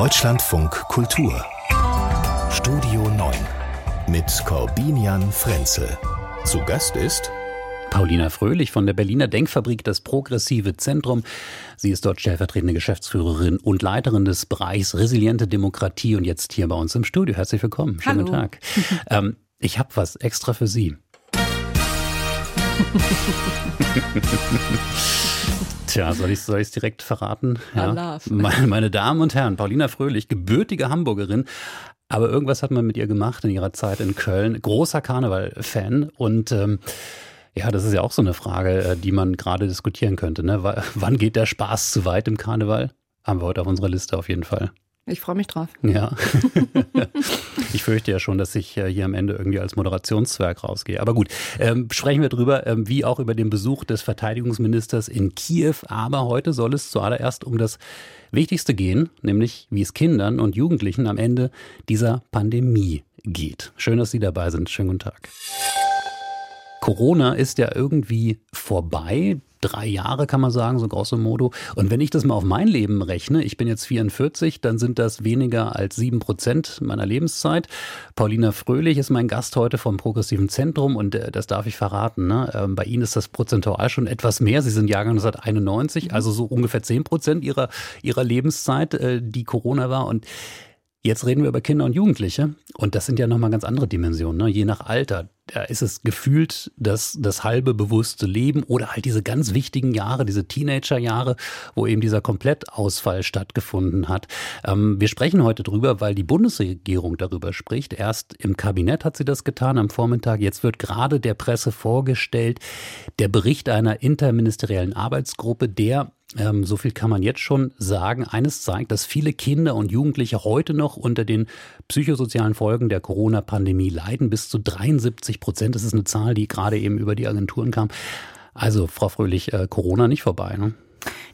Deutschlandfunk Kultur Studio 9 mit Corbinian Frenzel. Zu Gast ist Paulina Fröhlich von der Berliner Denkfabrik Das Progressive Zentrum. Sie ist dort stellvertretende Geschäftsführerin und Leiterin des Bereichs Resiliente Demokratie und jetzt hier bei uns im Studio. Herzlich willkommen. Schönen Hallo. Tag. ähm, ich habe was extra für Sie. Tja, soll ich es soll direkt verraten? Ja. Meine, meine Damen und Herren, Paulina Fröhlich, gebürtige Hamburgerin, aber irgendwas hat man mit ihr gemacht in ihrer Zeit in Köln. Großer Karneval-Fan und ähm, ja, das ist ja auch so eine Frage, äh, die man gerade diskutieren könnte. Ne? W wann geht der Spaß zu weit im Karneval? Haben wir heute auf unserer Liste auf jeden Fall. Ich freue mich drauf. Ja. ich fürchte ja schon, dass ich äh, hier am Ende irgendwie als Moderationszwerg rausgehe. Aber gut, ähm, sprechen wir drüber, ähm, wie auch über den Besuch des Verteidigungsministers in Kiew. Aber heute soll es zuallererst um das Wichtigste gehen, nämlich wie es Kindern und Jugendlichen am Ende dieser Pandemie geht. Schön, dass Sie dabei sind. Schönen guten Tag. Corona ist ja irgendwie vorbei. Drei Jahre kann man sagen, so grosso modo. Und wenn ich das mal auf mein Leben rechne, ich bin jetzt 44, dann sind das weniger als sieben Prozent meiner Lebenszeit. Paulina Fröhlich ist mein Gast heute vom Progressiven Zentrum und äh, das darf ich verraten. Ne? Ähm, bei Ihnen ist das prozentual schon etwas mehr. Sie sind Jahrgang 1991, also so ungefähr zehn Prozent Ihrer, Ihrer Lebenszeit, äh, die Corona war. Und Jetzt reden wir über Kinder und Jugendliche und das sind ja nochmal ganz andere Dimensionen, ne? je nach Alter. Da ist es gefühlt das, das halbe bewusste Leben oder halt diese ganz wichtigen Jahre, diese Teenagerjahre, wo eben dieser Komplettausfall stattgefunden hat. Ähm, wir sprechen heute drüber, weil die Bundesregierung darüber spricht. Erst im Kabinett hat sie das getan am Vormittag. Jetzt wird gerade der Presse vorgestellt der Bericht einer interministeriellen Arbeitsgruppe, der ähm, so viel kann man jetzt schon sagen. Eines zeigt, dass viele Kinder und Jugendliche heute noch unter den psychosozialen Folgen der Corona-Pandemie leiden. Bis zu 73 Prozent. Das ist eine Zahl, die gerade eben über die Agenturen kam. Also, Frau Fröhlich, äh, Corona nicht vorbei, ne?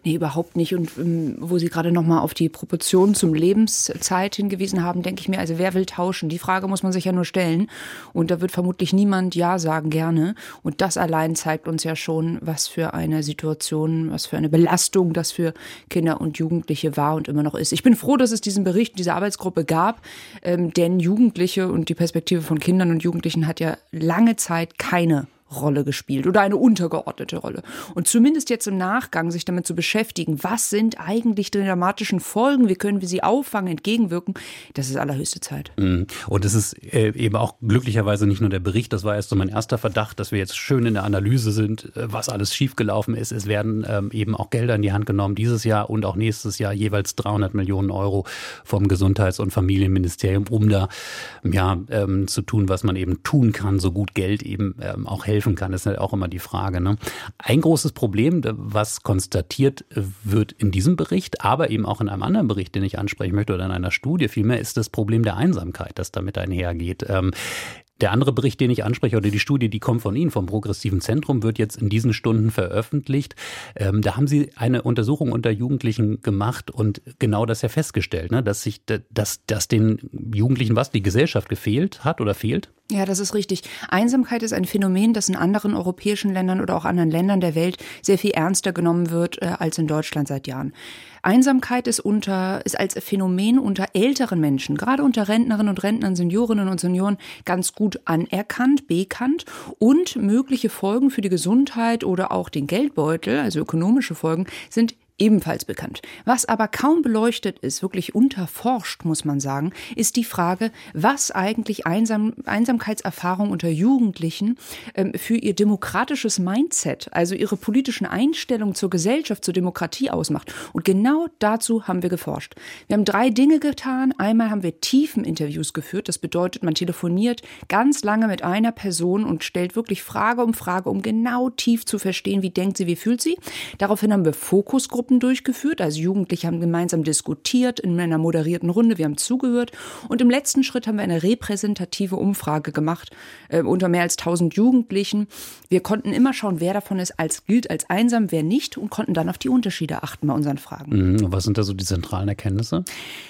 Nee, überhaupt nicht. Und ähm, wo Sie gerade nochmal auf die Proportion zum Lebenszeit hingewiesen haben, denke ich mir, also wer will tauschen? Die Frage muss man sich ja nur stellen. Und da wird vermutlich niemand Ja sagen gerne. Und das allein zeigt uns ja schon, was für eine Situation, was für eine Belastung das für Kinder und Jugendliche war und immer noch ist. Ich bin froh, dass es diesen Bericht, diese Arbeitsgruppe gab, ähm, denn Jugendliche und die Perspektive von Kindern und Jugendlichen hat ja lange Zeit keine Rolle gespielt oder eine untergeordnete Rolle. Und zumindest jetzt im Nachgang sich damit zu beschäftigen, was sind eigentlich die dramatischen Folgen, wie können wir sie auffangen, entgegenwirken, das ist allerhöchste Zeit. Mhm. Und es ist äh, eben auch glücklicherweise nicht nur der Bericht, das war erst so mein erster Verdacht, dass wir jetzt schön in der Analyse sind, äh, was alles schiefgelaufen ist. Es werden ähm, eben auch Gelder in die Hand genommen, dieses Jahr und auch nächstes Jahr jeweils 300 Millionen Euro vom Gesundheits- und Familienministerium, um da ja, ähm, zu tun, was man eben tun kann, so gut Geld eben ähm, auch helfen kann, ist halt auch immer die Frage. Ne? Ein großes Problem, was konstatiert wird in diesem Bericht, aber eben auch in einem anderen Bericht, den ich ansprechen möchte, oder in einer Studie vielmehr, ist das Problem der Einsamkeit, das damit einhergeht. Ähm, der andere Bericht, den ich anspreche, oder die Studie, die kommt von Ihnen, vom Progressiven Zentrum, wird jetzt in diesen Stunden veröffentlicht. Ähm, da haben Sie eine Untersuchung unter Jugendlichen gemacht und genau das ja festgestellt, ne? dass sich, dass, dass den Jugendlichen was, die Gesellschaft gefehlt hat oder fehlt? Ja, das ist richtig. Einsamkeit ist ein Phänomen, das in anderen europäischen Ländern oder auch anderen Ländern der Welt sehr viel ernster genommen wird äh, als in Deutschland seit Jahren. Einsamkeit ist unter, ist als Phänomen unter älteren Menschen, gerade unter Rentnerinnen und Rentnern, Seniorinnen und Senioren ganz gut anerkannt, bekannt. Und mögliche Folgen für die Gesundheit oder auch den Geldbeutel, also ökonomische Folgen, sind ebenfalls bekannt. Was aber kaum beleuchtet ist, wirklich unterforscht, muss man sagen, ist die Frage, was eigentlich Einsam Einsamkeitserfahrung unter Jugendlichen ähm, für ihr demokratisches Mindset, also ihre politischen Einstellungen zur Gesellschaft, zur Demokratie ausmacht. Und genau dazu haben wir geforscht. Wir haben drei Dinge getan. Einmal haben wir tiefen Interviews geführt. Das bedeutet, man telefoniert ganz lange mit einer Person und stellt wirklich Frage um Frage, um genau tief zu verstehen, wie denkt sie, wie fühlt sie. Daraufhin haben wir Fokusgruppen Gruppen durchgeführt. Also Jugendliche haben gemeinsam diskutiert in einer moderierten Runde. Wir haben zugehört. Und im letzten Schritt haben wir eine repräsentative Umfrage gemacht äh, unter mehr als 1000 Jugendlichen. Wir konnten immer schauen, wer davon ist als gilt als einsam, wer nicht und konnten dann auf die Unterschiede achten bei unseren Fragen. Mhm. Was sind da so die zentralen Erkenntnisse?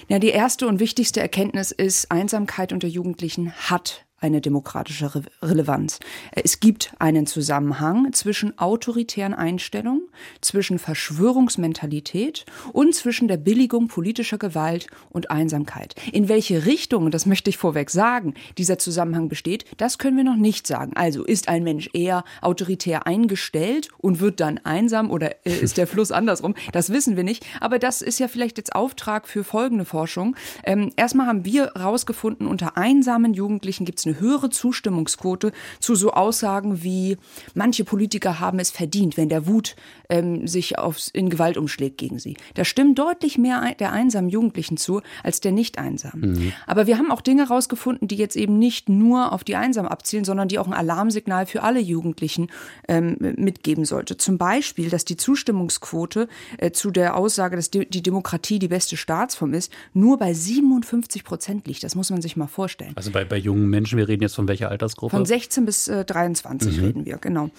Ja, die erste und wichtigste Erkenntnis ist, Einsamkeit unter Jugendlichen hat eine demokratische Re Relevanz. Es gibt einen Zusammenhang zwischen autoritären Einstellungen, zwischen Verschwörungsmentalität und zwischen der Billigung politischer Gewalt und Einsamkeit. In welche Richtung, das möchte ich vorweg sagen, dieser Zusammenhang besteht, das können wir noch nicht sagen. Also ist ein Mensch eher autoritär eingestellt und wird dann einsam oder äh, ist der Fluss andersrum? Das wissen wir nicht. Aber das ist ja vielleicht jetzt Auftrag für folgende Forschung. Ähm, erstmal haben wir herausgefunden, unter einsamen Jugendlichen gibt es eine höhere Zustimmungsquote zu so Aussagen wie, manche Politiker haben es verdient, wenn der Wut ähm, sich aufs, in Gewalt umschlägt gegen sie. Da stimmen deutlich mehr der einsamen Jugendlichen zu, als der nicht einsamen. Mhm. Aber wir haben auch Dinge herausgefunden, die jetzt eben nicht nur auf die Einsamen abzielen, sondern die auch ein Alarmsignal für alle Jugendlichen ähm, mitgeben sollte. Zum Beispiel, dass die Zustimmungsquote äh, zu der Aussage, dass die, die Demokratie die beste Staatsform ist, nur bei 57 Prozent liegt. Das muss man sich mal vorstellen. Also bei, bei jungen Menschen, wir reden jetzt von welcher Altersgruppe? Von 16 bis äh, 23 mhm. reden wir, genau.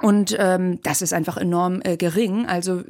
Und ähm, das ist einfach enorm äh, gering. Also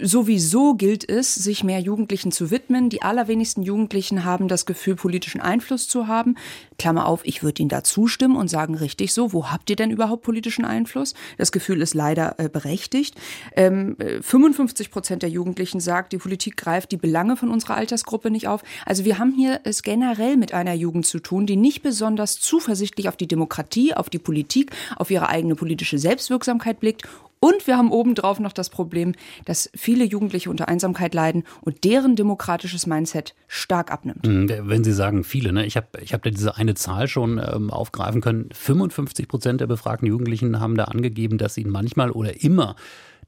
sowieso gilt es, sich mehr Jugendlichen zu widmen. Die allerwenigsten Jugendlichen haben das Gefühl, politischen Einfluss zu haben. Klammer auf, ich würde Ihnen da zustimmen und sagen, richtig so, wo habt ihr denn überhaupt politischen Einfluss? Das Gefühl ist leider äh, berechtigt. Ähm, 55 Prozent der Jugendlichen sagt, die Politik greift die Belange von unserer Altersgruppe nicht auf. Also wir haben hier es generell mit einer Jugend zu tun, die nicht besonders zuversichtlich auf die Demokratie, auf die Politik, auf ihre eigene politische Selbstwirksamkeit blickt und wir haben obendrauf noch das Problem, dass viele Jugendliche unter Einsamkeit leiden und deren demokratisches Mindset stark abnimmt. Mhm, wenn Sie sagen viele, ne? ich habe ich hab da diese eine Zahl schon ähm, aufgreifen können. 55 Prozent der befragten Jugendlichen haben da angegeben, dass ihnen manchmal oder immer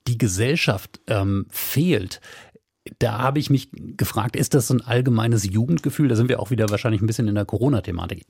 die Gesellschaft ähm, fehlt da habe ich mich gefragt, ist das so ein allgemeines Jugendgefühl? Da sind wir auch wieder wahrscheinlich ein bisschen in der Corona-Thematik.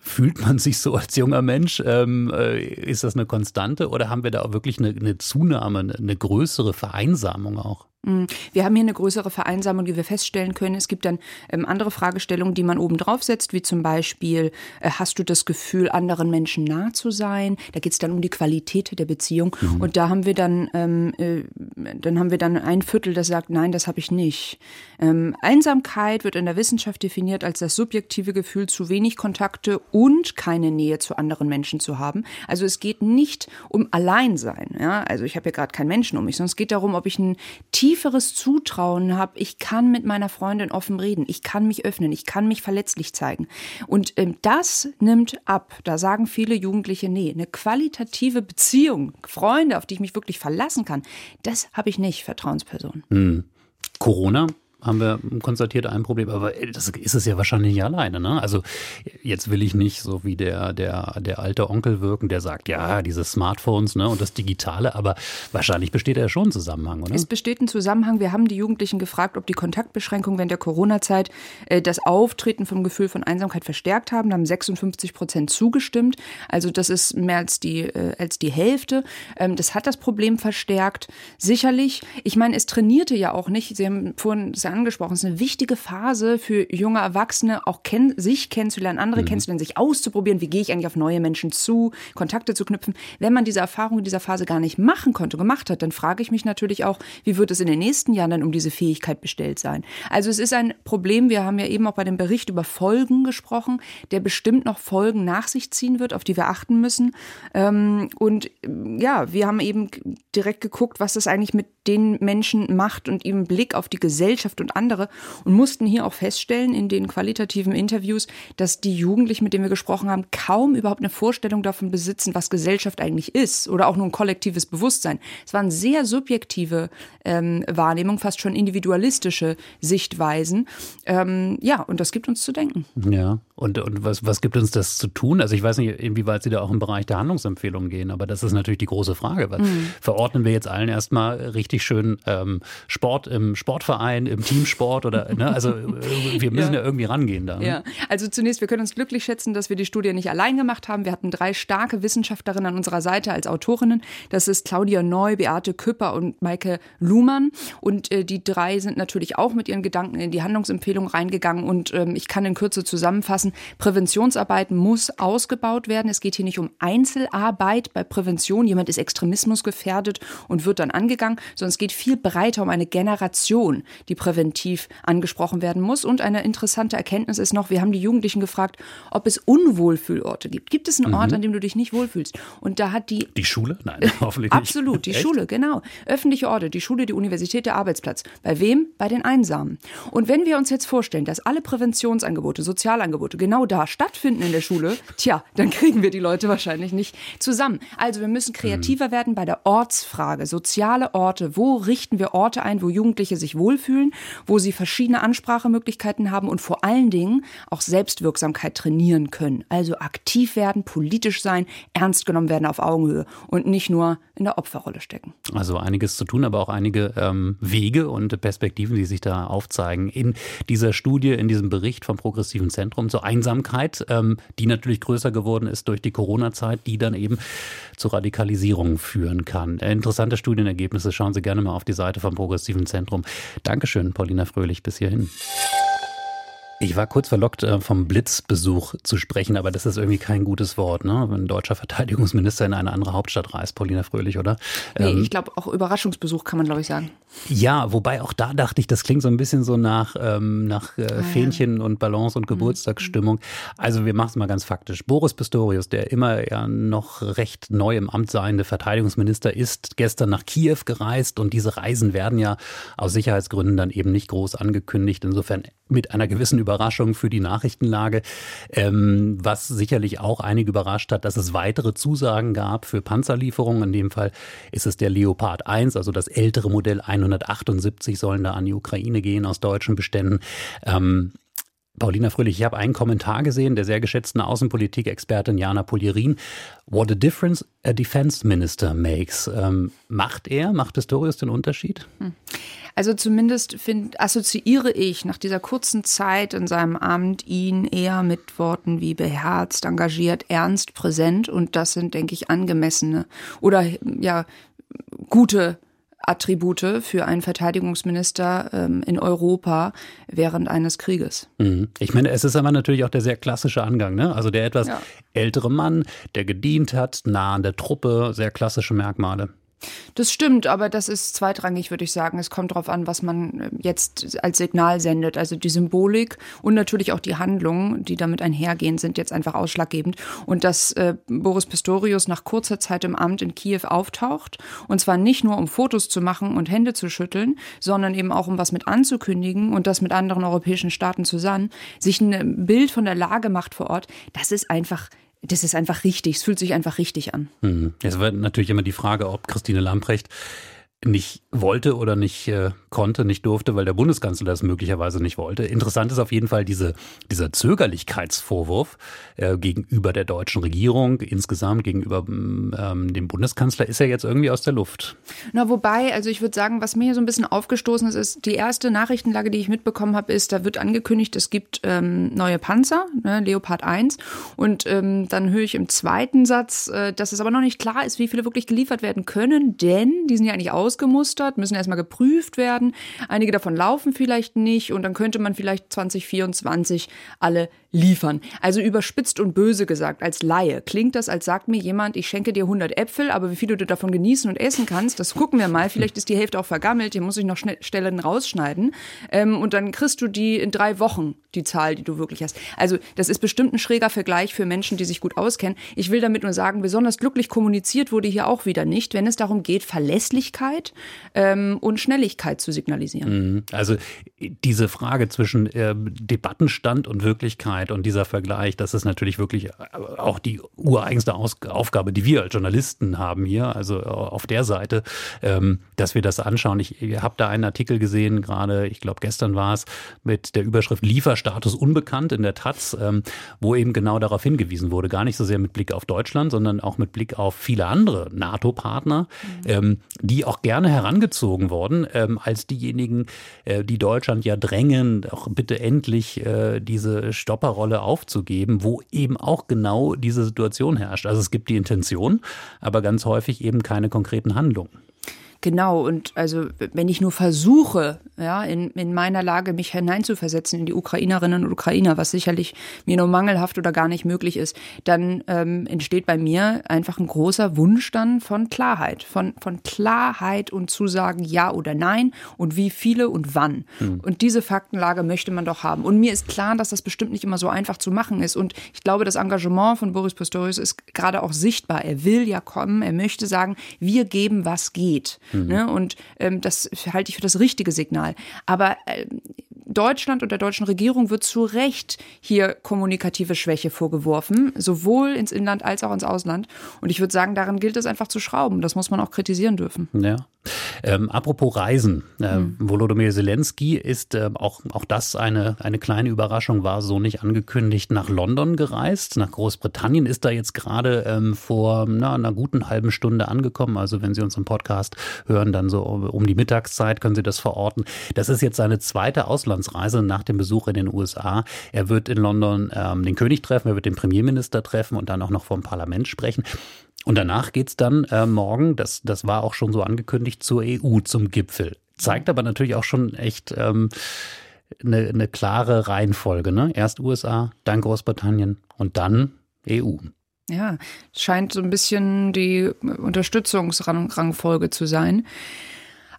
Fühlt man sich so als junger Mensch? Ähm, äh, ist das eine Konstante oder haben wir da auch wirklich eine, eine Zunahme, eine größere Vereinsamung auch? Mm, wir haben hier eine größere Vereinsamung, die wir feststellen können. Es gibt dann ähm, andere Fragestellungen, die man oben drauf setzt, wie zum Beispiel, äh, hast du das Gefühl, anderen Menschen nah zu sein? Da geht es dann um die Qualität der Beziehung. Mhm. Und da haben wir dann, ähm, äh, dann haben wir dann ein Viertel, das sagt, nein, das habe ich nicht. Ähm, Einsamkeit wird in der Wissenschaft definiert als das subjektive Gefühl, zu wenig Kontakte und keine Nähe zu anderen Menschen zu haben. Also es geht nicht um Alleinsein. Ja? Also ich habe ja gerade keinen Menschen um mich, sondern es geht darum, ob ich ein tief tieferes Zutrauen habe, ich kann mit meiner Freundin offen reden, ich kann mich öffnen, ich kann mich verletzlich zeigen. Und ähm, das nimmt ab. Da sagen viele Jugendliche, nee, eine qualitative Beziehung, Freunde, auf die ich mich wirklich verlassen kann, das habe ich nicht, Vertrauenspersonen. Hm. Corona haben wir konstatiert ein Problem, aber das ist es ja wahrscheinlich nicht alleine. Ne? Also jetzt will ich nicht so wie der, der, der alte Onkel wirken, der sagt, ja, diese Smartphones ne, und das Digitale, aber wahrscheinlich besteht ja schon ein Zusammenhang, oder? Es besteht ein Zusammenhang. Wir haben die Jugendlichen gefragt, ob die Kontaktbeschränkungen während der Corona-Zeit äh, das Auftreten vom Gefühl von Einsamkeit verstärkt haben. Da haben 56 Prozent zugestimmt. Also das ist mehr als die, äh, als die Hälfte. Ähm, das hat das Problem verstärkt. Sicherlich. Ich meine, es trainierte ja auch nicht. Sie haben vorhin angesprochen, es ist eine wichtige Phase für junge Erwachsene, auch kenn sich kennenzulernen, andere mhm. kennenzulernen, sich auszuprobieren, wie gehe ich eigentlich auf neue Menschen zu, Kontakte zu knüpfen. Wenn man diese Erfahrung in dieser Phase gar nicht machen konnte, gemacht hat, dann frage ich mich natürlich auch, wie wird es in den nächsten Jahren dann um diese Fähigkeit bestellt sein? Also es ist ein Problem, wir haben ja eben auch bei dem Bericht über Folgen gesprochen, der bestimmt noch Folgen nach sich ziehen wird, auf die wir achten müssen. Ähm, und ja, wir haben eben direkt geguckt, was das eigentlich mit den Menschen macht und eben Blick auf die Gesellschaft und andere und mussten hier auch feststellen in den qualitativen Interviews, dass die Jugendlichen, mit denen wir gesprochen haben, kaum überhaupt eine Vorstellung davon besitzen, was Gesellschaft eigentlich ist oder auch nur ein kollektives Bewusstsein. Es waren sehr subjektive ähm, Wahrnehmungen, fast schon individualistische Sichtweisen. Ähm, ja, und das gibt uns zu denken. Ja, und, und was, was gibt uns das zu tun? Also ich weiß nicht, inwieweit Sie da auch im Bereich der Handlungsempfehlungen gehen, aber das ist natürlich die große Frage. Mhm. Verordnen wir jetzt allen erstmal richtig schön ähm, Sport im Sportverein, im Teamsport oder, ne? also äh, wir müssen ja. ja, irgendwie rangehen da. Ne? Ja, also zunächst, wir können uns glücklich schätzen, dass wir die Studie nicht allein gemacht haben. Wir hatten drei starke Wissenschaftlerinnen an unserer Seite als Autorinnen. Das ist Claudia Neu, Beate Küpper und Maike Luhmann. Und äh, die drei sind natürlich auch mit ihren Gedanken in die Handlungsempfehlung reingegangen. Und ähm, ich kann in Kürze zusammenfassen. Präventionsarbeit muss ausgebaut werden. Es geht hier nicht um Einzelarbeit bei Prävention. Jemand ist Extremismus gefährdet und wird dann angegangen, sondern es geht viel breiter um eine Generation, die Prävention präventiv angesprochen werden muss. Und eine interessante Erkenntnis ist noch, wir haben die Jugendlichen gefragt, ob es Unwohlfühlorte gibt. Gibt es einen Ort, mhm. an dem du dich nicht wohlfühlst? Und da hat die... Die Schule? Nein, hoffentlich nicht. Absolut, die Echt? Schule, genau. Öffentliche Orte, die Schule, die Universität, der Arbeitsplatz. Bei wem? Bei den Einsamen. Und wenn wir uns jetzt vorstellen, dass alle Präventionsangebote, Sozialangebote genau da stattfinden in der Schule, tja, dann kriegen wir die Leute wahrscheinlich nicht zusammen. Also wir müssen kreativer mhm. werden bei der Ortsfrage. Soziale Orte, wo richten wir Orte ein, wo Jugendliche sich wohlfühlen, wo sie verschiedene Ansprachemöglichkeiten haben und vor allen Dingen auch Selbstwirksamkeit trainieren können. Also aktiv werden, politisch sein, ernst genommen werden auf Augenhöhe und nicht nur in der Opferrolle stecken. Also einiges zu tun, aber auch einige ähm, Wege und Perspektiven, die sich da aufzeigen. In dieser Studie, in diesem Bericht vom Progressiven Zentrum zur Einsamkeit, ähm, die natürlich größer geworden ist durch die Corona-Zeit, die dann eben zu Radikalisierung führen kann. Interessante Studienergebnisse. Schauen Sie gerne mal auf die Seite vom Progressiven Zentrum. Dankeschön, Paulina Fröhlich, bis hierhin. Ich war kurz verlockt, äh, vom Blitzbesuch zu sprechen, aber das ist irgendwie kein gutes Wort, ne? Wenn ein deutscher Verteidigungsminister in eine andere Hauptstadt reist, Paulina Fröhlich, oder? Nee, ähm, ich glaube auch Überraschungsbesuch kann man, glaube ich, sagen. Ja, wobei auch da dachte ich, das klingt so ein bisschen so nach, ähm, nach äh, ah, Fähnchen ja. und Balance und mhm. Geburtstagsstimmung. Also wir machen es mal ganz faktisch. Boris Pistorius, der immer ja noch recht neu im Amt seiende Verteidigungsminister, ist gestern nach Kiew gereist und diese Reisen werden ja aus Sicherheitsgründen dann eben nicht groß angekündigt. Insofern mit einer gewissen Überraschung für die Nachrichtenlage, ähm, was sicherlich auch einige überrascht hat, dass es weitere Zusagen gab für Panzerlieferungen. In dem Fall ist es der Leopard 1, also das ältere Modell 178 sollen da an die Ukraine gehen aus deutschen Beständen. Ähm, Paulina Fröhlich, ich habe einen Kommentar gesehen der sehr geschätzten Außenpolitik-Expertin Jana Polierin. What a difference a defense minister makes. Ähm, macht er, macht Pistorius den Unterschied? Hm. Also zumindest find, assoziiere ich nach dieser kurzen Zeit in seinem Amt ihn eher mit Worten wie beherzt, engagiert, ernst, präsent. Und das sind, denke ich, angemessene oder ja gute Attribute für einen Verteidigungsminister ähm, in Europa während eines Krieges. Mhm. Ich meine, es ist aber natürlich auch der sehr klassische Angang, ne? Also der etwas ja. ältere Mann, der gedient hat, nah an der Truppe, sehr klassische Merkmale. Das stimmt, aber das ist zweitrangig, würde ich sagen. Es kommt darauf an, was man äh, jetzt als Signal sendet. Also die Symbolik und natürlich auch die Handlungen, die damit einhergehen, sind jetzt einfach ausschlaggebend. Und dass äh, Boris Pistorius nach kurzer Zeit im Amt in Kiew auftaucht, und zwar nicht nur um Fotos zu machen und Hände zu schütteln, sondern eben auch um was mit anzukündigen und das mit anderen europäischen Staaten zusammen, sich ein Bild von der Lage macht vor Ort, das ist einfach das ist einfach richtig. Es fühlt sich einfach richtig an. Mhm. Es wird natürlich immer die Frage, ob Christine Lamprecht nicht wollte oder nicht äh, konnte, nicht durfte, weil der Bundeskanzler das möglicherweise nicht wollte. Interessant ist auf jeden Fall diese, dieser Zögerlichkeitsvorwurf äh, gegenüber der deutschen Regierung, insgesamt gegenüber ähm, dem Bundeskanzler, ist ja jetzt irgendwie aus der Luft. Na, wobei, also ich würde sagen, was mir hier so ein bisschen aufgestoßen ist, ist, die erste Nachrichtenlage, die ich mitbekommen habe, ist, da wird angekündigt, es gibt ähm, neue Panzer, ne, Leopard 1. Und ähm, dann höre ich im zweiten Satz, äh, dass es aber noch nicht klar ist, wie viele wirklich geliefert werden können, denn die sind ja eigentlich aus ausgemustert, müssen erstmal geprüft werden. Einige davon laufen vielleicht nicht und dann könnte man vielleicht 2024 alle liefern. Also überspitzt und böse gesagt, als Laie klingt das, als sagt mir jemand, ich schenke dir 100 Äpfel, aber wie viele du davon genießen und essen kannst, das gucken wir mal. Vielleicht ist die Hälfte auch vergammelt, hier muss ich noch Stellen rausschneiden. Ähm, und dann kriegst du die in drei Wochen, die Zahl, die du wirklich hast. Also das ist bestimmt ein schräger Vergleich für Menschen, die sich gut auskennen. Ich will damit nur sagen, besonders glücklich kommuniziert wurde hier auch wieder nicht, wenn es darum geht, Verlässlichkeit ähm, und Schnelligkeit zu signalisieren. Mhm. Also diese Frage zwischen äh, Debattenstand und Wirklichkeit, Offenheit und dieser Vergleich, das ist natürlich wirklich auch die ureigenste Aus Aufgabe, die wir als Journalisten haben hier, also auf der Seite, ähm, dass wir das anschauen. Ich, ich habe da einen Artikel gesehen, gerade, ich glaube gestern war es, mit der Überschrift Lieferstatus unbekannt in der Taz, ähm, wo eben genau darauf hingewiesen wurde, gar nicht so sehr mit Blick auf Deutschland, sondern auch mit Blick auf viele andere NATO-Partner, mhm. ähm, die auch gerne herangezogen wurden, ähm, als diejenigen, äh, die Deutschland ja drängen, auch bitte endlich äh, diese Stopper Rolle aufzugeben, wo eben auch genau diese Situation herrscht. Also es gibt die Intention, aber ganz häufig eben keine konkreten Handlungen. Genau, und also wenn ich nur versuche, ja, in, in meiner Lage mich hineinzuversetzen in die Ukrainerinnen und Ukrainer, was sicherlich mir nur mangelhaft oder gar nicht möglich ist, dann ähm, entsteht bei mir einfach ein großer Wunsch dann von Klarheit, von, von Klarheit und Zusagen ja oder nein und wie viele und wann. Mhm. Und diese Faktenlage möchte man doch haben. Und mir ist klar, dass das bestimmt nicht immer so einfach zu machen ist. Und ich glaube, das Engagement von Boris Pistorius ist gerade auch sichtbar. Er will ja kommen, er möchte sagen, wir geben, was geht. Mhm. Ne? Und ähm, das halte ich für das richtige Signal. Aber äh, Deutschland und der deutschen Regierung wird zu Recht hier kommunikative Schwäche vorgeworfen, sowohl ins Inland als auch ins Ausland. Und ich würde sagen, daran gilt es einfach zu schrauben. Das muss man auch kritisieren dürfen. Ja. Ähm, apropos Reisen, äh, mhm. Volodymyr Zelensky ist äh, auch, auch das eine, eine kleine Überraschung, war so nicht angekündigt, nach London gereist, nach Großbritannien, ist da jetzt gerade ähm, vor na, einer guten halben Stunde angekommen. Also wenn Sie uns im Podcast hören, dann so um die Mittagszeit können Sie das verorten. Das ist jetzt seine zweite Auslandsreise nach dem Besuch in den USA. Er wird in London ähm, den König treffen, er wird den Premierminister treffen und dann auch noch vom Parlament sprechen. Und danach geht's dann äh, morgen, das, das war auch schon so angekündigt, zur EU, zum Gipfel. Zeigt aber natürlich auch schon echt ähm, eine, eine klare Reihenfolge. Ne? Erst USA, dann Großbritannien und dann EU. Ja, scheint so ein bisschen die Unterstützungsrangfolge zu sein.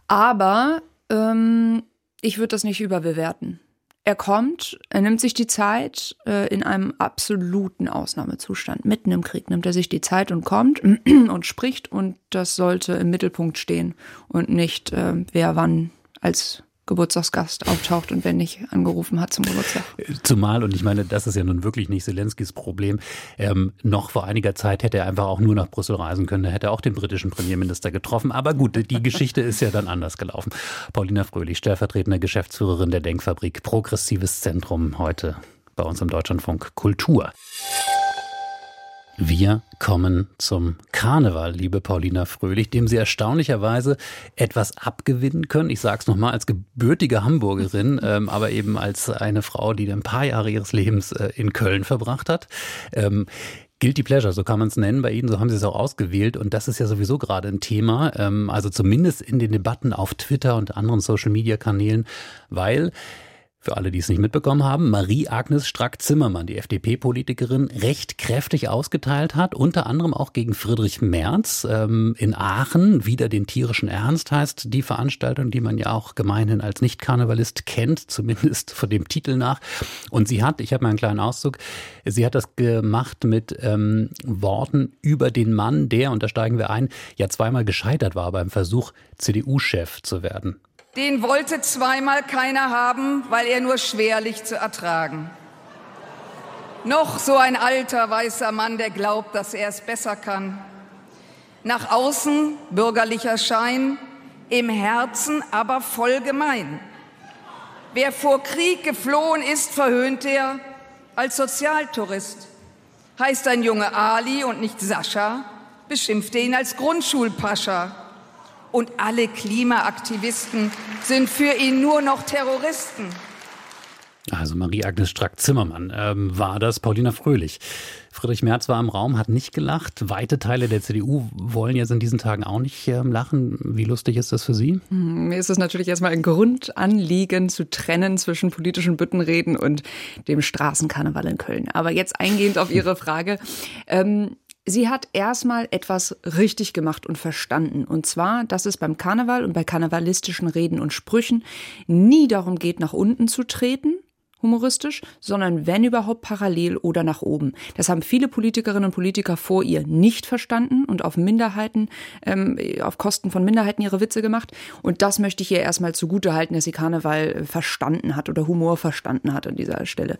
Aber ähm, ich würde das nicht überbewerten. Er kommt, er nimmt sich die Zeit äh, in einem absoluten Ausnahmezustand. Mitten im Krieg nimmt er sich die Zeit und kommt und spricht und das sollte im Mittelpunkt stehen und nicht, äh, wer wann als Geburtstagsgast auftaucht und wenn nicht angerufen hat zum Geburtstag. Zumal, und ich meine, das ist ja nun wirklich nicht Zelenskis Problem, ähm, noch vor einiger Zeit hätte er einfach auch nur nach Brüssel reisen können, er hätte auch den britischen Premierminister getroffen. Aber gut, die Geschichte ist ja dann anders gelaufen. Paulina Fröhlich, stellvertretende Geschäftsführerin der Denkfabrik Progressives Zentrum, heute bei uns im Deutschlandfunk Kultur. Wir kommen zum Karneval, liebe Paulina Fröhlich, dem Sie erstaunlicherweise etwas abgewinnen können. Ich sage es nochmal als gebürtige Hamburgerin, ähm, aber eben als eine Frau, die ein paar Jahre ihres Lebens äh, in Köln verbracht hat. Ähm, Guilty Pleasure, so kann man es nennen bei Ihnen, so haben Sie es auch ausgewählt und das ist ja sowieso gerade ein Thema, ähm, also zumindest in den Debatten auf Twitter und anderen Social-Media-Kanälen, weil für alle, die es nicht mitbekommen haben, Marie-Agnes Strack-Zimmermann, die FDP-Politikerin, recht kräftig ausgeteilt hat, unter anderem auch gegen Friedrich Merz ähm, in Aachen, wieder den tierischen Ernst heißt die Veranstaltung, die man ja auch gemeinhin als Nicht-Karnevalist kennt, zumindest von dem Titel nach. Und sie hat, ich habe mal einen kleinen Auszug, sie hat das gemacht mit ähm, Worten über den Mann, der, und da steigen wir ein, ja zweimal gescheitert war beim Versuch, CDU-Chef zu werden. Den wollte zweimal keiner haben, weil er nur schwerlich zu ertragen. Noch so ein alter weißer Mann, der glaubt, dass er es besser kann. Nach außen bürgerlicher Schein, im Herzen aber voll gemein. Wer vor Krieg geflohen ist, verhöhnt er als Sozialtourist. Heißt ein Junge Ali und nicht Sascha, beschimpft er ihn als Grundschulpascha und alle Klimaaktivisten sind für ihn nur noch Terroristen. Also Marie-Agnes Strack-Zimmermann ähm, war das, Paulina Fröhlich. Friedrich Merz war im Raum, hat nicht gelacht. Weite Teile der CDU wollen jetzt in diesen Tagen auch nicht ähm, lachen. Wie lustig ist das für Sie? Hm, mir ist es natürlich erstmal ein Grundanliegen zu trennen zwischen politischen Büttenreden und dem Straßenkarneval in Köln. Aber jetzt eingehend auf Ihre Frage. Ähm, Sie hat erstmal etwas richtig gemacht und verstanden. Und zwar, dass es beim Karneval und bei karnevalistischen Reden und Sprüchen nie darum geht, nach unten zu treten, humoristisch, sondern wenn überhaupt parallel oder nach oben. Das haben viele Politikerinnen und Politiker vor ihr nicht verstanden und auf Minderheiten, ähm, auf Kosten von Minderheiten ihre Witze gemacht. Und das möchte ich ihr erstmal zugute halten, dass sie Karneval verstanden hat oder Humor verstanden hat an dieser Stelle.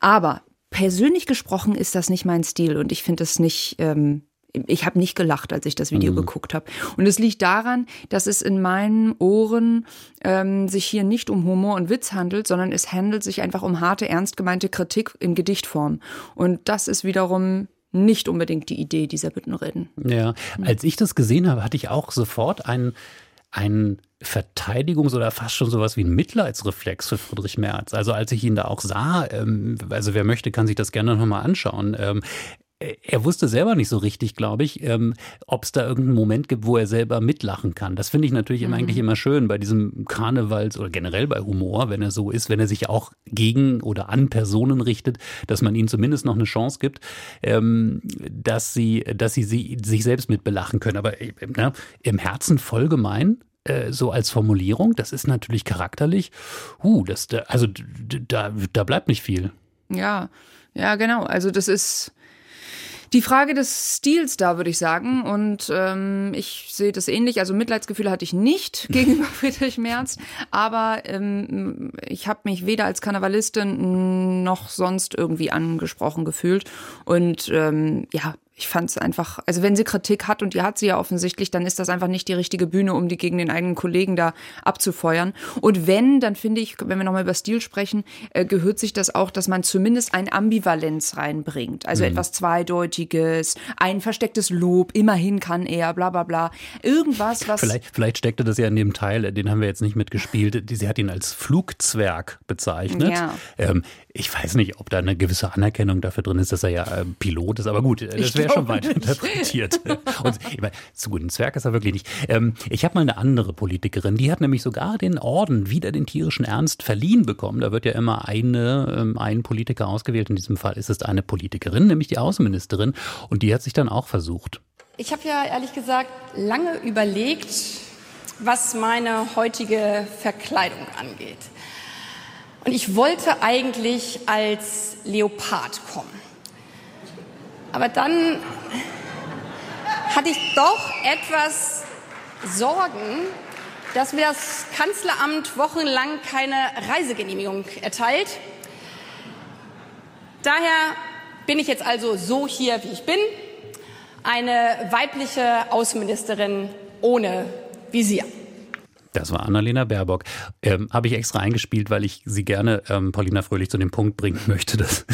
Aber persönlich gesprochen ist das nicht mein Stil und ich finde es nicht. Ähm, ich habe nicht gelacht, als ich das Video mhm. geguckt habe. Und es liegt daran, dass es in meinen Ohren ähm, sich hier nicht um Humor und Witz handelt, sondern es handelt sich einfach um harte, ernst gemeinte Kritik in Gedichtform. Und das ist wiederum nicht unbedingt die Idee dieser Büttenreden. Ja, als ich das gesehen habe, hatte ich auch sofort einen ein Verteidigungs- oder fast schon sowas wie ein Mitleidsreflex für Friedrich Merz. Also als ich ihn da auch sah, ähm, also wer möchte, kann sich das gerne nochmal anschauen. Ähm, er wusste selber nicht so richtig, glaube ich, ähm, ob es da irgendeinen Moment gibt, wo er selber mitlachen kann. Das finde ich natürlich mhm. immer, eigentlich immer schön bei diesem Karnevals oder generell bei Humor, wenn er so ist, wenn er sich auch gegen oder an Personen richtet, dass man ihnen zumindest noch eine Chance gibt, ähm, dass sie, dass sie, sie sich selbst mit belachen können. Aber äh, ne, im Herzen voll gemein äh, so als Formulierung, das ist natürlich charakterlich, uh, das, also da, da bleibt nicht viel. Ja, ja, genau. Also das ist die Frage des Stils da, würde ich sagen. Und ähm, ich sehe das ähnlich. Also Mitleidsgefühle hatte ich nicht gegenüber Friedrich Merz, aber ähm, ich habe mich weder als Karnevalistin noch sonst irgendwie angesprochen gefühlt. Und ähm, ja, ich fand es einfach, also wenn sie Kritik hat und die hat sie ja offensichtlich, dann ist das einfach nicht die richtige Bühne, um die gegen den eigenen Kollegen da abzufeuern. Und wenn, dann finde ich, wenn wir nochmal über Stil sprechen, äh, gehört sich das auch, dass man zumindest ein Ambivalenz reinbringt. Also mhm. etwas Zweideutiges, ein verstecktes Lob, immerhin kann er, bla bla bla. Irgendwas, was. Vielleicht, vielleicht steckte das ja in dem Teil, den haben wir jetzt nicht mitgespielt. Sie hat ihn als Flugzwerg bezeichnet. Ja. Ähm, ich weiß nicht, ob da eine gewisse Anerkennung dafür drin ist, dass er ja äh, Pilot ist, aber gut, das wäre schon weit interpretiert. Und ich meine, zu guten Zwerg ist er wirklich nicht. Ähm, ich habe mal eine andere Politikerin, die hat nämlich sogar den Orden wieder den tierischen Ernst verliehen bekommen. Da wird ja immer eine, ähm, ein Politiker ausgewählt. In diesem Fall ist es eine Politikerin, nämlich die Außenministerin. Und die hat sich dann auch versucht. Ich habe ja ehrlich gesagt lange überlegt, was meine heutige Verkleidung angeht. Und ich wollte eigentlich als Leopard kommen. Aber dann hatte ich doch etwas Sorgen, dass mir das Kanzleramt wochenlang keine Reisegenehmigung erteilt. Daher bin ich jetzt also so hier, wie ich bin, eine weibliche Außenministerin ohne Visier. Das war Annalena Baerbock. Ähm, Habe ich extra eingespielt, weil ich sie gerne, ähm, Paulina Fröhlich, zu dem Punkt bringen möchte, dass,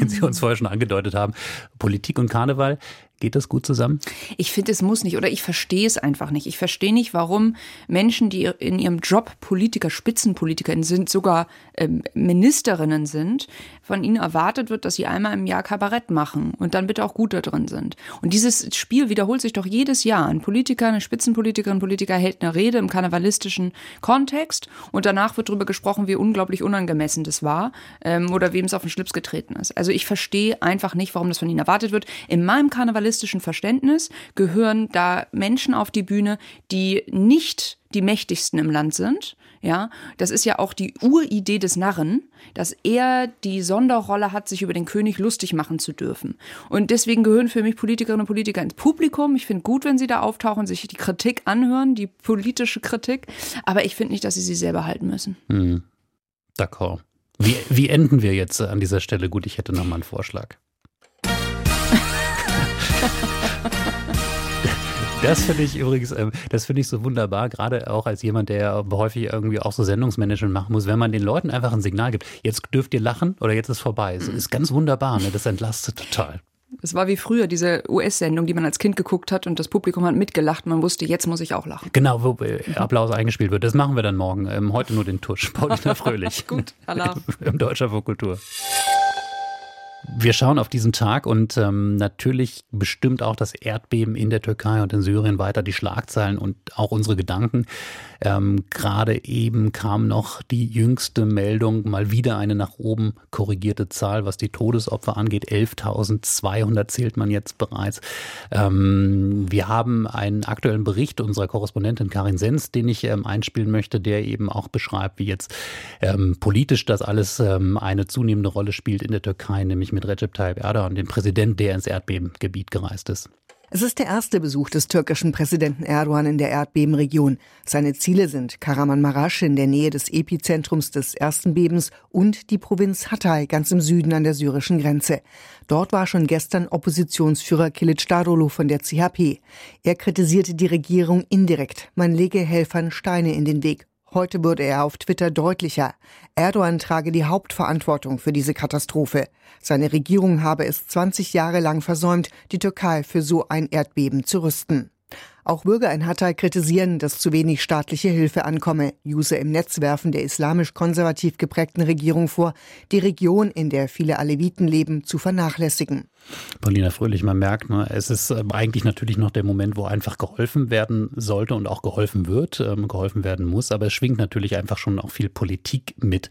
den Sie uns vorher schon angedeutet haben. Politik und Karneval Geht das gut zusammen? Ich finde, es muss nicht oder ich verstehe es einfach nicht. Ich verstehe nicht, warum Menschen, die in ihrem Job Politiker, Spitzenpolitikerinnen sind, sogar ähm, Ministerinnen sind, von ihnen erwartet wird, dass sie einmal im Jahr Kabarett machen und dann bitte auch gut da drin sind. Und dieses Spiel wiederholt sich doch jedes Jahr. Ein Politiker, eine Spitzenpolitikerin, Politiker hält eine Rede im karnevalistischen Kontext und danach wird darüber gesprochen, wie unglaublich unangemessen das war ähm, oder wem es auf den Schlips getreten ist. Also ich verstehe einfach nicht, warum das von ihnen erwartet wird. In meinem Karnevalistischen journalistischen Verständnis gehören da Menschen auf die Bühne, die nicht die mächtigsten im Land sind. Ja, das ist ja auch die Uridee des Narren, dass er die Sonderrolle hat, sich über den König lustig machen zu dürfen. Und deswegen gehören für mich Politikerinnen und Politiker ins Publikum. Ich finde gut, wenn sie da auftauchen, sich die Kritik anhören, die politische Kritik. Aber ich finde nicht, dass sie sie selber halten müssen. Hm. D'accord. Wie, wie enden wir jetzt an dieser Stelle? Gut, ich hätte noch mal einen Vorschlag. Das finde ich übrigens, ähm, das finde ich so wunderbar, gerade auch als jemand, der häufig irgendwie auch so Sendungsmanagement machen muss, wenn man den Leuten einfach ein Signal gibt, jetzt dürft ihr lachen oder jetzt ist vorbei. Das ist ganz wunderbar, ne? das entlastet total. Es war wie früher diese US-Sendung, die man als Kind geguckt hat und das Publikum hat mitgelacht. Man wusste, jetzt muss ich auch lachen. Genau, wo äh, Applaus eingespielt wird. Das machen wir dann morgen. Ähm, heute nur den Tusch. Paulina Fröhlich. Gut, Allah. Im Deutscher Kultur. Wir schauen auf diesen Tag und ähm, natürlich bestimmt auch das Erdbeben in der Türkei und in Syrien weiter die Schlagzeilen und auch unsere Gedanken. Ähm, Gerade eben kam noch die jüngste Meldung, mal wieder eine nach oben korrigierte Zahl, was die Todesopfer angeht. 11.200 zählt man jetzt bereits. Ähm, wir haben einen aktuellen Bericht unserer Korrespondentin Karin Sens, den ich ähm, einspielen möchte, der eben auch beschreibt, wie jetzt ähm, politisch das alles ähm, eine zunehmende Rolle spielt in der Türkei, nämlich mit Recep Tayyip Erdogan, dem Präsident, der ins Erdbebengebiet gereist ist. Es ist der erste Besuch des türkischen Präsidenten Erdogan in der Erdbebenregion. Seine Ziele sind Karamanmaraş in der Nähe des Epizentrums des ersten Bebens und die Provinz Hatay ganz im Süden an der syrischen Grenze. Dort war schon gestern Oppositionsführer Kilicdaroglu von der CHP. Er kritisierte die Regierung indirekt. Man lege Helfern Steine in den Weg. Heute wurde er auf Twitter deutlicher. Erdogan trage die Hauptverantwortung für diese Katastrophe. Seine Regierung habe es 20 Jahre lang versäumt, die Türkei für so ein Erdbeben zu rüsten. Auch Bürger in Hatay kritisieren, dass zu wenig staatliche Hilfe ankomme. User im Netz werfen der islamisch-konservativ geprägten Regierung vor, die Region, in der viele Aleviten leben, zu vernachlässigen. Paulina Fröhlich, man merkt, ne, es ist ähm, eigentlich natürlich noch der Moment, wo einfach geholfen werden sollte und auch geholfen wird, ähm, geholfen werden muss, aber es schwingt natürlich einfach schon auch viel Politik mit.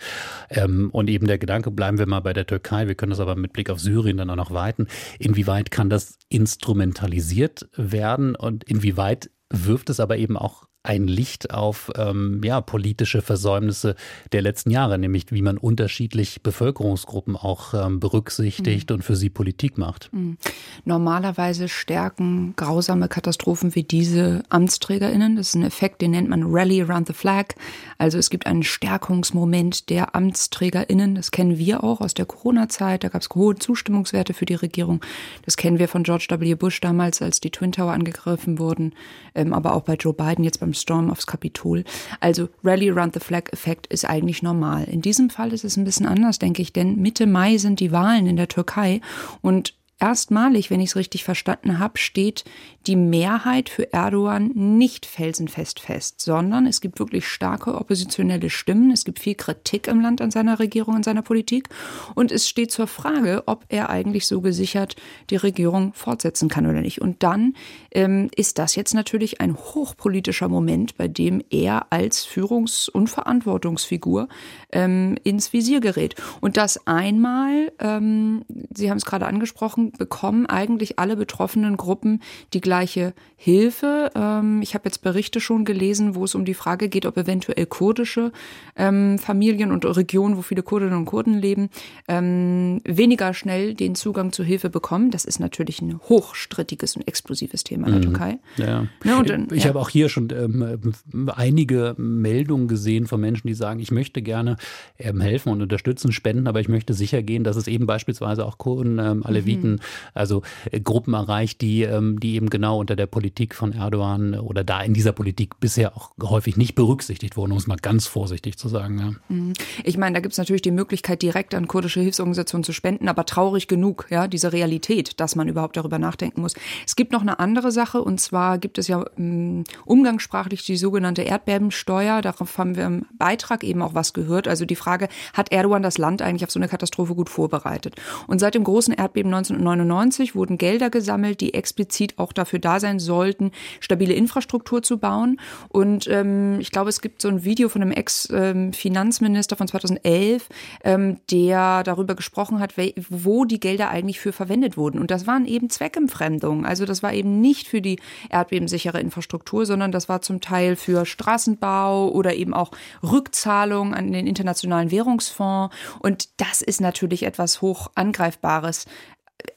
Ähm, und eben der Gedanke, bleiben wir mal bei der Türkei, wir können das aber mit Blick auf Syrien dann auch noch weiten. Inwieweit kann das instrumentalisiert werden und inwieweit wirft es aber eben auch ein Licht auf ähm, ja, politische Versäumnisse der letzten Jahre, nämlich wie man unterschiedlich Bevölkerungsgruppen auch ähm, berücksichtigt mhm. und für sie Politik macht. Mhm. Normalerweise stärken grausame Katastrophen wie diese AmtsträgerInnen. Das ist ein Effekt, den nennt man Rally Around the Flag. Also es gibt einen Stärkungsmoment der AmtsträgerInnen. Das kennen wir auch aus der Corona-Zeit. Da gab es hohe Zustimmungswerte für die Regierung. Das kennen wir von George W. Bush damals, als die Twin Tower angegriffen wurden, ähm, aber auch bei Joe Biden jetzt beim beim Storm aufs Kapitol. Also Rally Around the Flag-Effekt ist eigentlich normal. In diesem Fall ist es ein bisschen anders, denke ich, denn Mitte Mai sind die Wahlen in der Türkei und erstmalig, wenn ich es richtig verstanden habe, steht die Mehrheit für Erdogan nicht felsenfest fest, sondern es gibt wirklich starke oppositionelle Stimmen. Es gibt viel Kritik im Land an seiner Regierung, an seiner Politik. Und es steht zur Frage, ob er eigentlich so gesichert die Regierung fortsetzen kann oder nicht. Und dann ähm, ist das jetzt natürlich ein hochpolitischer Moment, bei dem er als Führungs- und Verantwortungsfigur ähm, ins Visier gerät. Und das einmal, ähm, Sie haben es gerade angesprochen, bekommen eigentlich alle betroffenen Gruppen die gleiche Hilfe. Ähm, ich habe jetzt Berichte schon gelesen, wo es um die Frage geht, ob eventuell kurdische ähm, Familien und Regionen, wo viele Kurdinnen und Kurden leben, ähm, weniger schnell den Zugang zu Hilfe bekommen. Das ist natürlich ein hochstrittiges und explosives Thema in der mhm. Türkei. Ja. Ne, und, dann, ich ja. habe auch hier schon ähm, einige Meldungen gesehen von Menschen, die sagen, ich möchte gerne ähm, helfen und unterstützen, spenden, aber ich möchte sicher gehen, dass es eben beispielsweise auch Kurden, ähm, Aleviten, mhm also äh, Gruppen erreicht, die, ähm, die eben genau unter der Politik von Erdogan oder da in dieser Politik bisher auch häufig nicht berücksichtigt wurden, um es mal ganz vorsichtig zu sagen. Ja. Mhm. Ich meine, da gibt es natürlich die Möglichkeit, direkt an kurdische Hilfsorganisationen zu spenden, aber traurig genug, ja, diese Realität, dass man überhaupt darüber nachdenken muss. Es gibt noch eine andere Sache und zwar gibt es ja um, umgangssprachlich die sogenannte Erdbebensteuer. Darauf haben wir im Beitrag eben auch was gehört. Also die Frage, hat Erdogan das Land eigentlich auf so eine Katastrophe gut vorbereitet? Und seit dem großen Erdbeben 1999 1999 wurden Gelder gesammelt, die explizit auch dafür da sein sollten, stabile Infrastruktur zu bauen. Und ähm, ich glaube, es gibt so ein Video von einem Ex-Finanzminister von 2011, ähm, der darüber gesprochen hat, wo die Gelder eigentlich für verwendet wurden. Und das waren eben Zweckentfremdungen. Also das war eben nicht für die erdbebensichere Infrastruktur, sondern das war zum Teil für Straßenbau oder eben auch Rückzahlung an den Internationalen Währungsfonds. Und das ist natürlich etwas hoch angreifbares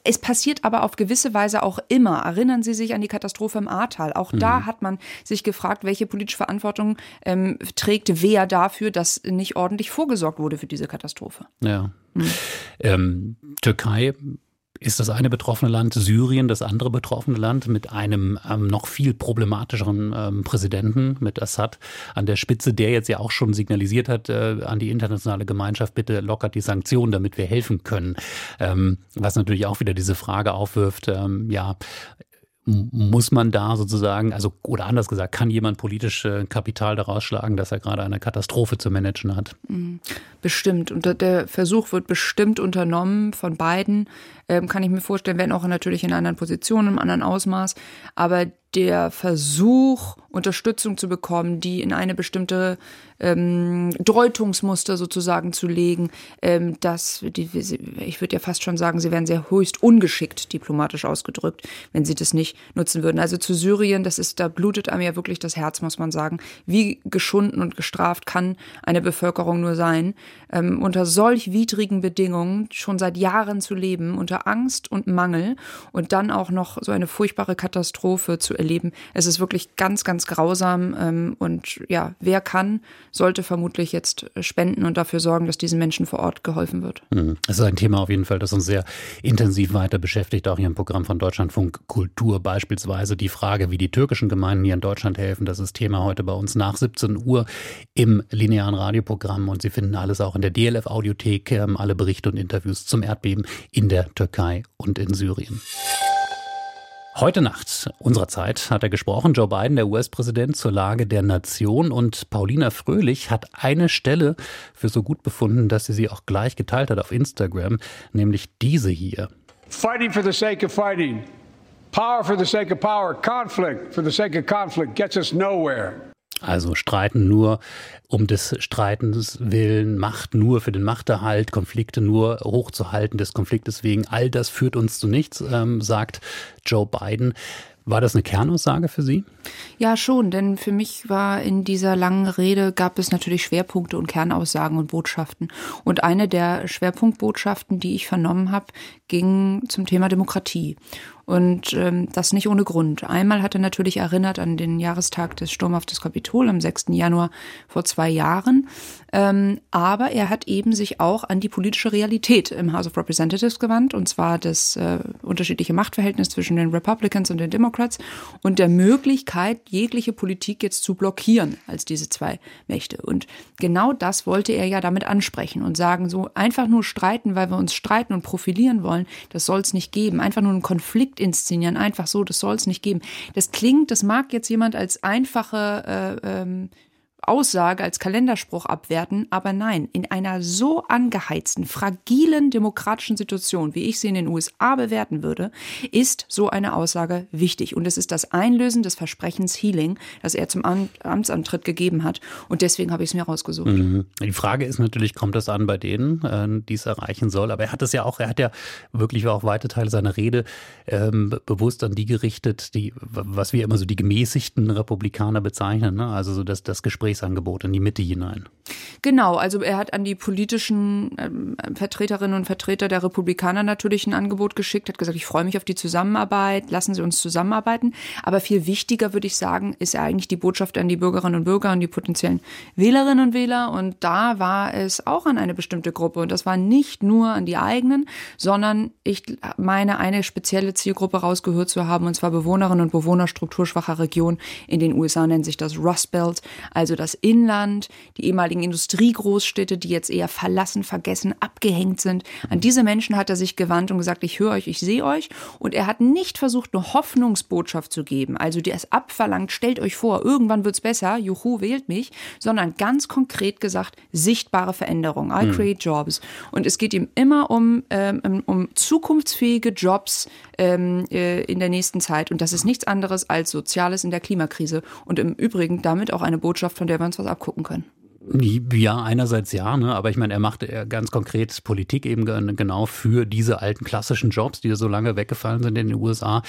es passiert aber auf gewisse Weise auch immer. Erinnern Sie sich an die Katastrophe im Ahrtal. Auch mhm. da hat man sich gefragt, welche politische Verantwortung ähm, trägt wer dafür, dass nicht ordentlich vorgesorgt wurde für diese Katastrophe. Ja. Mhm. Ähm, Türkei ist das eine betroffene Land Syrien, das andere betroffene Land mit einem ähm, noch viel problematischeren ähm, Präsidenten, mit Assad an der Spitze, der jetzt ja auch schon signalisiert hat äh, an die internationale Gemeinschaft, bitte lockert die Sanktionen, damit wir helfen können. Ähm, was natürlich auch wieder diese Frage aufwirft, ähm, ja, muss man da sozusagen, also oder anders gesagt, kann jemand politisch Kapital daraus schlagen, dass er gerade eine Katastrophe zu managen hat? Mhm. Bestimmt. Und der Versuch wird bestimmt unternommen von beiden. Ähm, kann ich mir vorstellen, wenn auch natürlich in anderen Position, im anderen Ausmaß. Aber der Versuch, Unterstützung zu bekommen, die in eine bestimmte ähm, Deutungsmuster sozusagen zu legen, ähm, dass die, ich würde ja fast schon sagen, sie wären sehr höchst ungeschickt, diplomatisch ausgedrückt, wenn sie das nicht nutzen würden. Also zu Syrien, das ist, da blutet einem ja wirklich das Herz, muss man sagen. Wie geschunden und gestraft kann eine Bevölkerung nur sein, ähm, unter solch widrigen Bedingungen schon seit Jahren zu leben, unter Angst und Mangel und dann auch noch so eine furchtbare Katastrophe zu erleben. Es ist wirklich ganz, ganz grausam ähm, und ja, wer kann, sollte vermutlich jetzt spenden und dafür sorgen, dass diesen Menschen vor Ort geholfen wird. Mhm. Es ist ein Thema auf jeden Fall, das uns sehr intensiv weiter beschäftigt, auch hier im Programm von Deutschlandfunk Kultur beispielsweise. Die Frage, wie die türkischen Gemeinden hier in Deutschland helfen, das ist Thema heute bei uns nach 17 Uhr im linearen Radioprogramm und Sie finden alles auch in der DLF Audiothek, ähm, alle Berichte und Interviews zum Erdbeben in der Türkei und in Syrien. Heute Nacht unserer Zeit hat er gesprochen, Joe Biden, der US-Präsident, zur Lage der Nation. Und Paulina Fröhlich hat eine Stelle für so gut befunden, dass sie sie auch gleich geteilt hat auf Instagram, nämlich diese hier. Fighting for the sake of fighting. Power for the sake of power. Conflict for the sake of conflict gets us nowhere. Also streiten nur um des Streitens willen, Macht nur für den Machterhalt, Konflikte nur hochzuhalten des Konfliktes wegen. All das führt uns zu nichts, ähm, sagt Joe Biden. War das eine Kernaussage für Sie? Ja, schon, denn für mich war in dieser langen Rede gab es natürlich Schwerpunkte und Kernaussagen und Botschaften. Und eine der Schwerpunktbotschaften, die ich vernommen habe, ging zum Thema Demokratie. Und ähm, das nicht ohne Grund. Einmal hat er natürlich erinnert an den Jahrestag des Sturm auf das Kapitol am 6. Januar vor zwei Jahren. Ähm, aber er hat eben sich auch an die politische Realität im House of Representatives gewandt, und zwar das äh, unterschiedliche Machtverhältnis zwischen den Republicans und den Democrats und der Möglichkeit, jegliche Politik jetzt zu blockieren als diese zwei Mächte. Und genau das wollte er ja damit ansprechen und sagen, so einfach nur streiten, weil wir uns streiten und profilieren wollen, das soll es nicht geben. Einfach nur einen Konflikt inszenieren, einfach so, das soll es nicht geben. Das klingt, das mag jetzt jemand als einfache äh, ähm, Aussage als Kalenderspruch abwerten, aber nein, in einer so angeheizten, fragilen demokratischen Situation, wie ich sie in den USA bewerten würde, ist so eine Aussage wichtig. Und es ist das Einlösen des Versprechens Healing, das er zum Amtsantritt gegeben hat. Und deswegen habe ich es mir rausgesucht. Mhm. Die Frage ist natürlich, kommt das an bei denen, äh, die es erreichen soll? Aber er hat es ja auch, er hat ja wirklich auch weite Teile seiner Rede ähm, bewusst an die gerichtet, die, was wir immer so die gemäßigten Republikaner bezeichnen. Ne? Also so das, das Gespräch Gesprächsangebot in die Mitte hinein. Genau, also er hat an die politischen ähm, Vertreterinnen und Vertreter der Republikaner natürlich ein Angebot geschickt, hat gesagt, ich freue mich auf die Zusammenarbeit, lassen Sie uns zusammenarbeiten. Aber viel wichtiger, würde ich sagen, ist eigentlich die Botschaft an die Bürgerinnen und Bürger und die potenziellen Wählerinnen und Wähler. Und da war es auch an eine bestimmte Gruppe. Und das war nicht nur an die eigenen, sondern ich meine, eine spezielle Zielgruppe rausgehört zu haben, und zwar Bewohnerinnen und Bewohner strukturschwacher Regionen. In den USA nennt sich das Rust Belt, also das das Inland, die ehemaligen Industriegroßstädte, die jetzt eher verlassen, vergessen, abgehängt sind. An diese Menschen hat er sich gewandt und gesagt, ich höre euch, ich sehe euch. Und er hat nicht versucht, eine Hoffnungsbotschaft zu geben, also die es abverlangt, stellt euch vor, irgendwann wird's besser, juhu, wählt mich, sondern ganz konkret gesagt, sichtbare Veränderung. I hm. create jobs. Und es geht ihm immer um, ähm, um zukunftsfähige Jobs ähm, äh, in der nächsten Zeit. Und das ist nichts anderes als Soziales in der Klimakrise. Und im Übrigen damit auch eine Botschaft, von der wir uns was abgucken können. Ja, einerseits ja, ne? aber ich meine, er macht ganz konkret Politik eben genau für diese alten klassischen Jobs, die so lange weggefallen sind in den USA.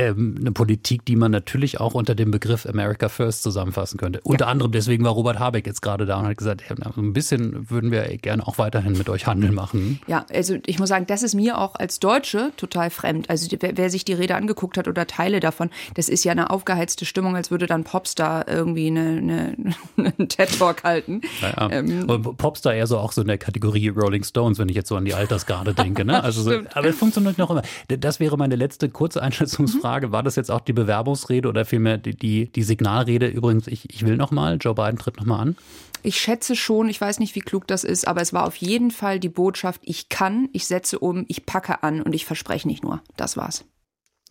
Ähm, eine Politik, die man natürlich auch unter dem Begriff America First zusammenfassen könnte. Ja. Unter anderem deswegen war Robert Habeck jetzt gerade da und hat gesagt, ja, ein bisschen würden wir gerne auch weiterhin mit euch Handel machen. Ja, also ich muss sagen, das ist mir auch als Deutsche total fremd. Also wer, wer sich die Rede angeguckt hat oder Teile davon, das ist ja eine aufgeheizte Stimmung, als würde dann Popstar irgendwie eine, eine, einen TED-Talk halten. Ja, ähm, Popstar eher so auch so in der Kategorie Rolling Stones, wenn ich jetzt so an die Altersgarde denke. Ne? Also so, aber es funktioniert noch immer. Das wäre meine letzte kurze Einschätzungsfrage. Mhm. War das jetzt auch die Bewerbungsrede oder vielmehr die, die, die Signalrede? Übrigens, ich, ich will noch mal, Joe Biden tritt noch mal an. Ich schätze schon, ich weiß nicht, wie klug das ist, aber es war auf jeden Fall die Botschaft, ich kann, ich setze um, ich packe an und ich verspreche nicht nur. Das war's.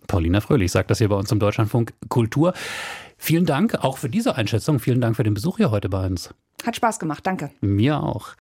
Paulina Fröhlich sagt das hier bei uns im Deutschlandfunk Kultur. Vielen Dank auch für diese Einschätzung. Vielen Dank für den Besuch hier heute bei uns. Hat Spaß gemacht, danke. Mir auch.